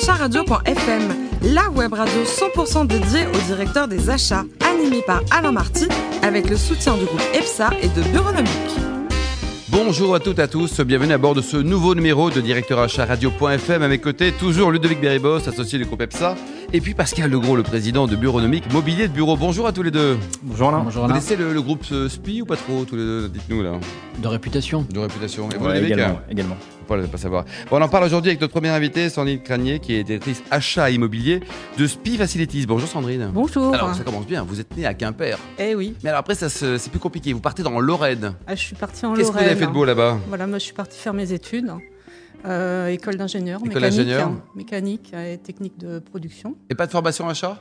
acharadio.fm, la web radio 100% dédiée au directeur des achats, animée par Alain Marty, avec le soutien du groupe EPSA et de Bureaunomique. Bonjour à toutes et à tous, bienvenue à bord de ce nouveau numéro de directeur achat radio.fm. À mes côtés, toujours Ludovic Beribos, associé du groupe EPSA, et puis Pascal Legros, le président de Bureaunomique Mobilier de Bureau. Bonjour à tous les deux. Bonjour Alain. Bonjour Vous Alain. connaissez le, le groupe SPI ou pas trop tous les deux? Dites-nous là. De réputation. De réputation. Et vous, Ouais, Ludovic? également, également. Faut pas, pas savoir. Bon, on en parle aujourd'hui avec notre première invitée, Sandrine Cranier, qui est directrice achat immobilier de SPI Facilities. Bonjour Sandrine. Bonjour. Alors ça commence bien, vous êtes née à Quimper. Eh oui, Mais alors après, ça se- c'est plus compliqué. Vous partez dans Lorraine. Ah, je suis partie en Qu'est-ce que vous Lorraine. avez fait de beau là-bas Voilà, moi je suis partie faire mes études. Euh, école d'ingénieur, École mécanique, d'ingénieur. hein, mécanique et technique de production. Et pas de formation achat?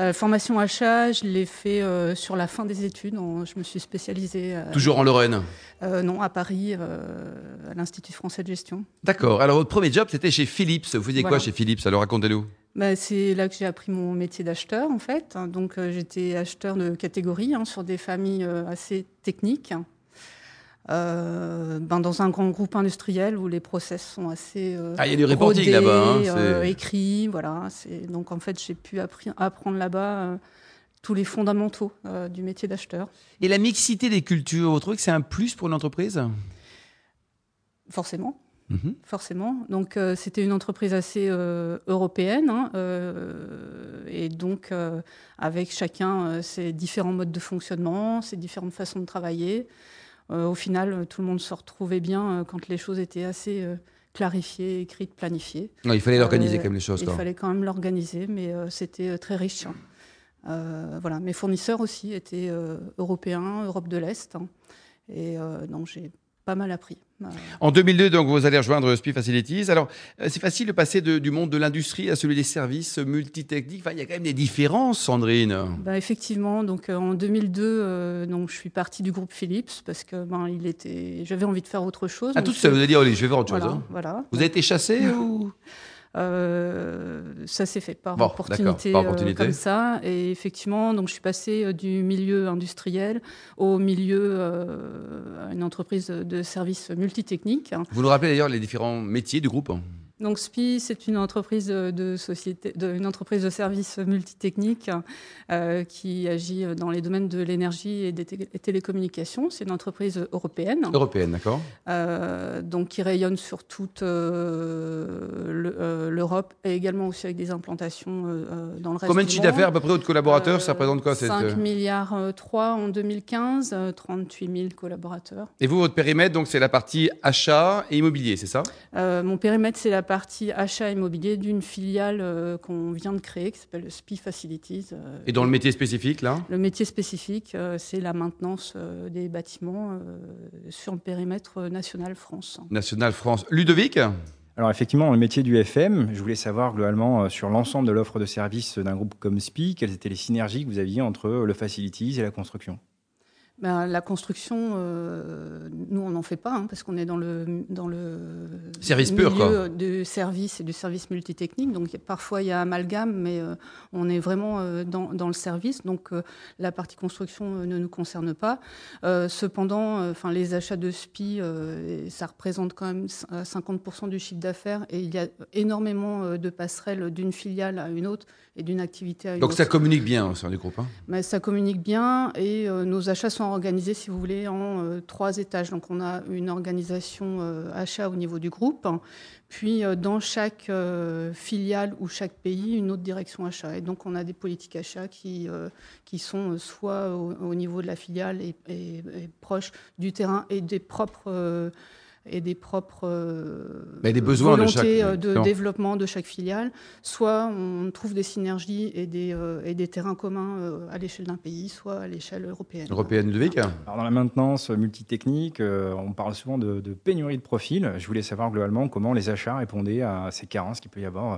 Euh, formation achat, je l'ai fait euh, sur la fin des études. En- je me suis spécialisée, euh, Toujours en Lorraine? non, à Paris, à l'Institut français de gestion. D'accord. Alors votre premier job, c'était chez Philips. Vous faisiez quoi Voilà. chez Philips? Alors racontez-nous. Bah, c'est là que j'ai appris mon métier d'acheteur, en fait. Donc, j'étais acheteur de catégorie hein, sur des familles assez techniques. Euh, ben, dans un grand groupe industriel où les process sont assez euh, Ah, il y a du reporting rodés, là-bas. hein, euh, écrits, voilà. C'est donc en fait j'ai pu appri- apprendre là-bas tous les fondamentaux euh, du métier d'acheteur. Et la mixité des cultures, vous trouvez que c'est un plus pour une entreprise? Forcément, Mhm. forcément. Donc euh, c'était une entreprise assez euh, européenne hein, et donc avec chacun ses différents modes de fonctionnement, ses différentes façons de travailler. Euh, au final, euh, tout le monde se retrouvait bien euh, quand les choses étaient assez clarifiées, écrites, planifiées. Non, il fallait l'organiser quand même les choses. Il quoi. fallait quand même l'organiser, mais c'était très riche. hein. Voilà, mes fournisseurs aussi étaient européens, Europe de l'Est, hein. et donc j'ai pas mal appris. Euh, En 2002, donc, vous allez rejoindre SPI Facilities. Alors, euh, c'est facile de passer de- du monde de l'industrie à celui des services multitechniques. Enfin, il y a quand même des différences, Sandrine. Bah, effectivement, donc euh, en 2002, euh, donc je suis partie du groupe Philips parce que ben il était, j'avais envie de faire autre chose. Donc tout ça, vous allez dire, allez, je vais voir autre voilà, chose. hein. voilà. Vous avez été chassé ou? Euh, ça s'est fait par Bon, opportunité, euh, opportunité. comme ça. Et effectivement, donc je suis passée euh, du milieu industriel au milieu euh, à une entreprise de services multitechniques. Vous nous rappelez d'ailleurs les différents métiers du groupe hein? Donc SPI, c'est une entreprise de société, de, une entreprise de services multitechniques euh, qui agit dans les domaines de l'énergie et des té- et télécommunications. C'est une entreprise européenne, Européenne, d'accord euh, donc qui rayonne sur toute euh, le- euh, l'Europe et également aussi avec des implantations euh, euh, dans le reste Combien de du chiffre monde. d'affaires à peu près de collaborateurs? Euh, Ça représente quoi cette- 5 milliards euh, 3 en 2015, euh, 38 000 collaborateurs. Et vous, votre périmètre, donc c'est la partie achat et immobilier, c'est ça? Euh, mon périmètre, c'est la partie achat immobilier d'une filiale euh, qu'on vient de créer, qui s'appelle SPI Facilities. euh, Et dans le métier spécifique, là? Le métier spécifique, euh, c'est la maintenance euh, des bâtiments euh, sur le périmètre national France. National France. Ludovic? Alors effectivement, le métier du FM, je voulais savoir globalement sur l'ensemble de l'offre de services d'un groupe comme SPI, quelles étaient les synergies que vous aviez entre le facilities et la construction? Ben, la construction, euh, nous, on n'en fait pas, hein, parce qu'on est dans le, dans le Service pur, milieu quoi. du service et du service multitechnique. Donc, parfois, il y a amalgame, mais euh, on est vraiment euh, dans, dans le service. Donc, la partie construction ne nous concerne pas. Cependant, enfin, les achats de SPI, ça représente quand même c- euh, 50% du chiffre d'affaires. Et il y a énormément de passerelles d'une filiale à une autre et d'une activité à une Donc autre. ça communique bien au sein du groupe. hein Mais ça communique bien et nos achats sont organisés, si vous voulez, en euh, trois étages. Donc on a une organisation euh, achat au niveau du groupe, hein, puis euh, dans chaque filiale ou chaque pays, une autre direction achat. Et donc on a des politiques achats qui, qui sont soit au, au niveau de la filiale et, et- et proches du terrain et des propres... et des propres euh, Mais des besoins de volontés chaque- euh, de développement de chaque filiale, soit on trouve des synergies et des, euh, et des terrains communs euh, à l'échelle d'un pays, soit à l'échelle européenne. Européenne, Ludovic Alors dans la maintenance multitechnique, euh, on parle souvent de, de pénurie de profils. Je voulais savoir globalement comment les achats répondaient à ces carences qu'il peut y avoir euh,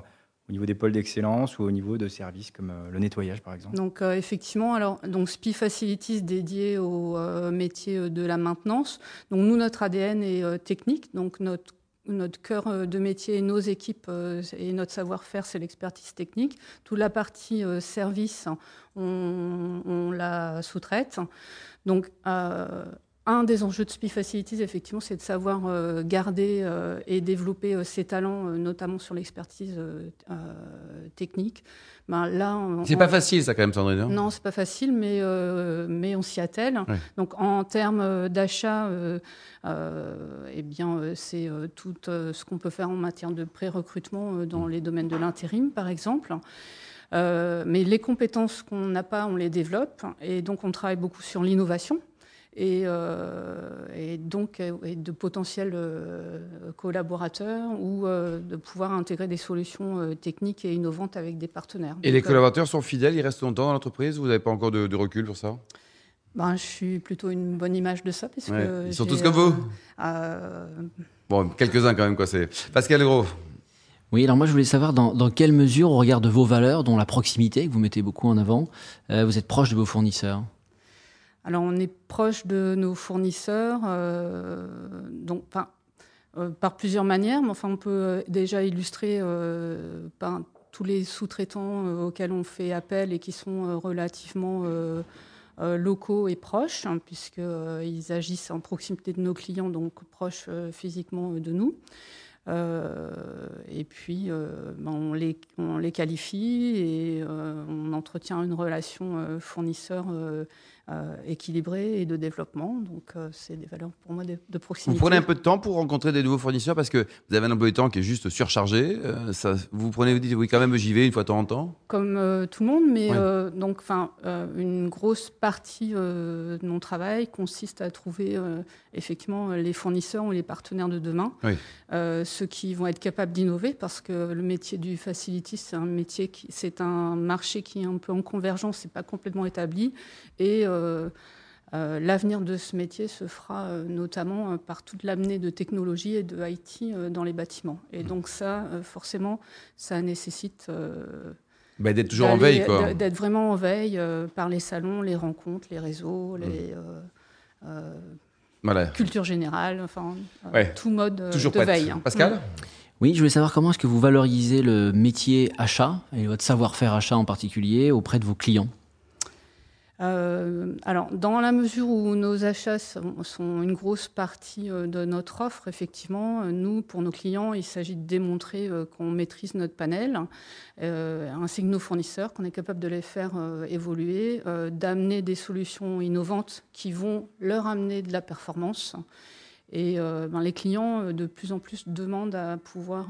au niveau des pôles d'excellence ou au niveau de services comme euh, le nettoyage par exemple. Donc euh, effectivement, alors donc SPI Facilities dédié au euh, métier de la maintenance. Donc nous notre ADN est technique, donc notre notre cœur de métier nos équipes et notre savoir-faire, c'est l'expertise technique. Toute la partie service, on, on la sous-traite. Donc, un des enjeux de Spi Facilities, effectivement, c'est de savoir garder et développer ses talents, notamment sur l'expertise technique. Ben, là, c'est pas facile, ça, quand même, Sandrine. Hein? Non, c'est pas facile, mais, mais on s'y attelle. Donc, en termes d'achat, eh bien, c'est tout ce qu'on peut faire en matière de pré-recrutement dans mm. les domaines de l'intérim, par exemple. Euh, mais les compétences qu'on n'a pas, on les développe. Et donc, on travaille beaucoup sur l'innovation. Et, euh, donc et de potentiels euh, collaborateurs ou de pouvoir intégrer des solutions techniques et innovantes avec des partenaires. Et les collaborateurs sont fidèles, ils restent longtemps dans l'entreprise Vous n'avez pas encore de, recul pour ça? Ben, Je suis plutôt une bonne image de ça. Parce que ils sont tous comme vous Bon, quelques-uns quand même. Quoi, Pascal Gros oui, alors moi je voulais savoir dans, dans, quelle mesure, au regard de vos valeurs, dont la proximité que vous mettez beaucoup en avant, euh, vous êtes proche de vos fournisseurs? Alors on est proche de nos fournisseurs, euh, euh, par plusieurs manières, mais enfin on peut déjà illustrer par tous les sous-traitants auxquels on fait appel et qui sont relativement locaux et proches, hein, puisqu'ils agissent en proximité de nos clients, donc proches physiquement de nous. Euh, et puis, euh, ben, on, les, qualifie et euh, on entretient une relation fournisseur euh, équilibré et de développement. Donc, euh, c'est des valeurs pour moi de, proximité. Vous prenez un peu de temps pour rencontrer des nouveaux fournisseurs parce que vous avez un emploi de temps qui est juste surchargé. Euh, ça, vous prenez, vous dites, oui, quand même, j'y vais une fois de temps en temps Comme tout le monde, mais donc, enfin, une grosse partie de mon travail consiste à trouver effectivement les fournisseurs ou les partenaires de demain, ceux qui vont être capables d'innover parce que le métier du facility, c'est un métier qui, c'est un marché qui est un peu en convergence, c'est pas complètement établi et euh, euh, l'avenir de ce métier se fera euh, notamment par toute l'amenée de technologie et de IT dans les bâtiments. Et donc ça, forcément, ça nécessite... Bah, d'être toujours en veille, quoi. D'être vraiment en veille par les salons, les rencontres, les réseaux, mmh. les... Voilà. culture générale, enfin, tout mode Toujours de veille. Hein. Pascal mmh. Oui, je voulais savoir comment est-ce que vous valorisez le métier achat et votre savoir-faire achat en particulier auprès de vos clients? Euh, alors, dans la mesure où nos achats sont, une grosse partie euh, de notre offre, effectivement, euh, nous, pour nos clients, il s'agit de démontrer qu'on maîtrise notre panel, ainsi que nos fournisseurs, qu'on est capable de les faire évoluer, d'amener des solutions innovantes qui vont leur amener de la performance. Et ben, les clients, de plus en plus, demandent à pouvoir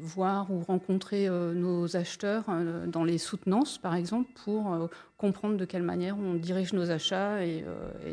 voir ou rencontrer euh, nos acheteurs euh, dans les soutenances, par exemple, pour comprendre de quelle manière on dirige nos achats et,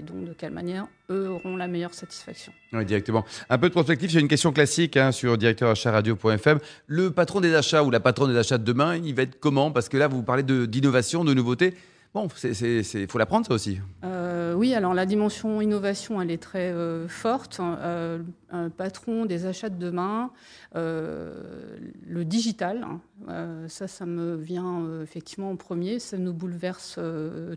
donc de quelle manière eux auront la meilleure satisfaction. Oui, directement. Un peu de prospective, j'ai une question classique hein, sur directeurachat-radio.fm. Le patron des achats ou la patronne des achats de demain, il va être comment? Parce que là, vous parlez d'innovation, de, nouveautés. Bon, il faut l'apprendre ça aussi. Euh, oui, alors la dimension innovation, elle est très euh, forte. Euh, un patron des achats de demain, le digital, hein, ça, ça me vient effectivement en premier. Ça nous bouleverse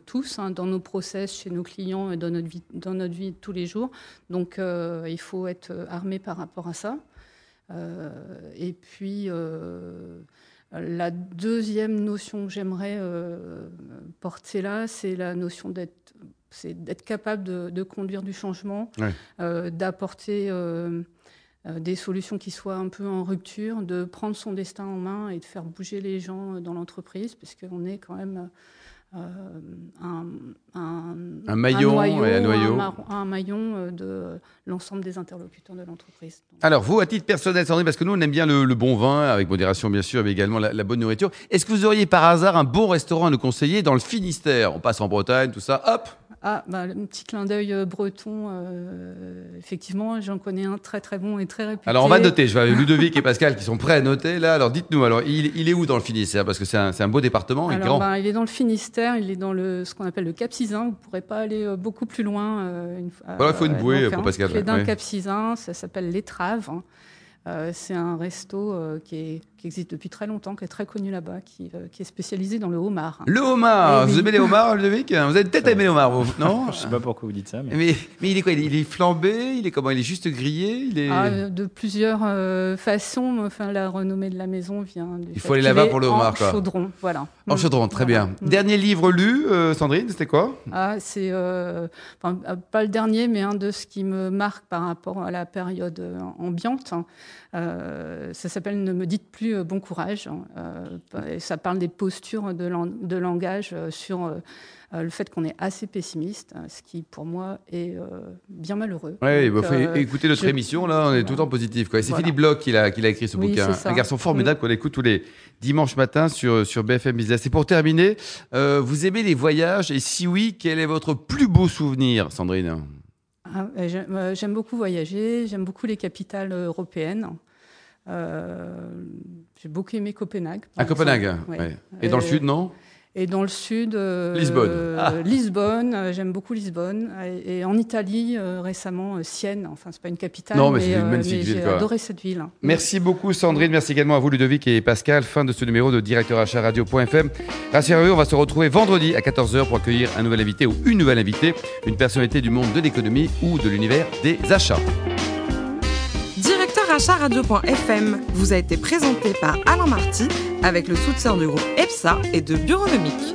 tous hein, dans nos process, chez nos clients et dans notre vie, dans notre vie de tous les jours. Donc, il faut être armé par rapport à ça. et puis la deuxième notion que j'aimerais euh, porter là, c'est la notion d'être, c'est d'être capable de, conduire du changement, euh, d'apporter euh, des solutions qui soient un peu en rupture, de prendre son destin en main et de faire bouger les gens dans l'entreprise, puisqu'on est quand même un, un, maillon, un noyau, un, maillon euh, de l'ensemble des interlocuteurs de l'entreprise. Alors vous, à titre personnel, Sandrine, parce que nous on aime bien le, bon vin, avec modération bien sûr, mais également la, la bonne nourriture. Est-ce que vous auriez par hasard un bon restaurant à nous conseiller dans le Finistère? On passe en Bretagne, tout ça, hop, ah, bah, un petit clin d'œil euh, breton. Euh, effectivement, j'en connais un très très bon et très réputé. Alors on va noter. Je vais avec Ludovic et Pascal qui sont prêts à noter là. Alors dites-nous. Alors il, est où dans le Finistère? Parce que c'est un, beau département. Alors, grand. Bah, il est dans le Finistère. Il est dans le ce qu'on appelle le Cap Cisin. Vous ne pourrez pas aller euh, beaucoup plus loin. Une, voilà, il faut une bouée pour Pascal. Il est dans le Cap Cisin. Ça s'appelle l'étrave. Euh, c'est un resto euh, qui, existe depuis très longtemps, qui est très connu là-bas, qui, euh, est spécialisé dans le homard. Le homard eh Vous aimez les homards, Ludovic Vous avez peut-être aimé les homards, non Je sais pas pourquoi vous dites ça. Mais, mais, il est quoi il est, flambé Il est comment Il est juste grillé il est... Ah, de plusieurs façons. Enfin, la renommée de la maison vient du Il faut aller là-bas pour le homard. En chaudron, voilà. En chaudron, très bien. Dernier livre lu, Sandrine, c'était quoi? Ah, c'est pas le dernier, mais un de ce qui me marque par rapport à la période ambiante. Hein. Euh, ça s'appelle Ne me dites plus euh, bon courage. Hein. Euh, ça parle des postures de, langage sur le fait qu'on est assez pessimiste, ce qui pour moi est bien malheureux. Oui, écouter notre émission, là, on est tout le temps positif. C'est Philippe Bloch qui a, qui a écrit ce bouquin. Un garçon formidable qu'on écoute tous les dimanches matins sur, sur BFM Business. Et pour terminer, vous aimez les voyages Et si oui, quel est votre plus beau souvenir, Sandrine? Ah, J'aime beaucoup voyager, j'aime beaucoup les capitales européennes. Euh, j'ai beaucoup aimé Copenhague. À Copenhague, Et dans le sud, non? Et dans le sud, euh, Lisbonne. Ah. Lisbonne, euh, j'aime beaucoup Lisbonne. Et, en Italie, récemment, Sienne. Enfin, c'est pas une capitale, non, mais, c'est une magnifique ville. J'ai adoré cette ville. Merci beaucoup, Sandrine. Merci également à vous, Ludovic et Pascal. Fin de ce numéro de Directeur Achat Radio.fm. Rassurez-vous, on va se retrouver vendredi à 14h pour accueillir un nouvel invité ou une nouvelle invitée, une personnalité du monde de l'économie ou de l'univers des achats. Radio.fm vous a été présenté par Alain Marty avec le soutien du groupe EPSA et de Bureaunomique.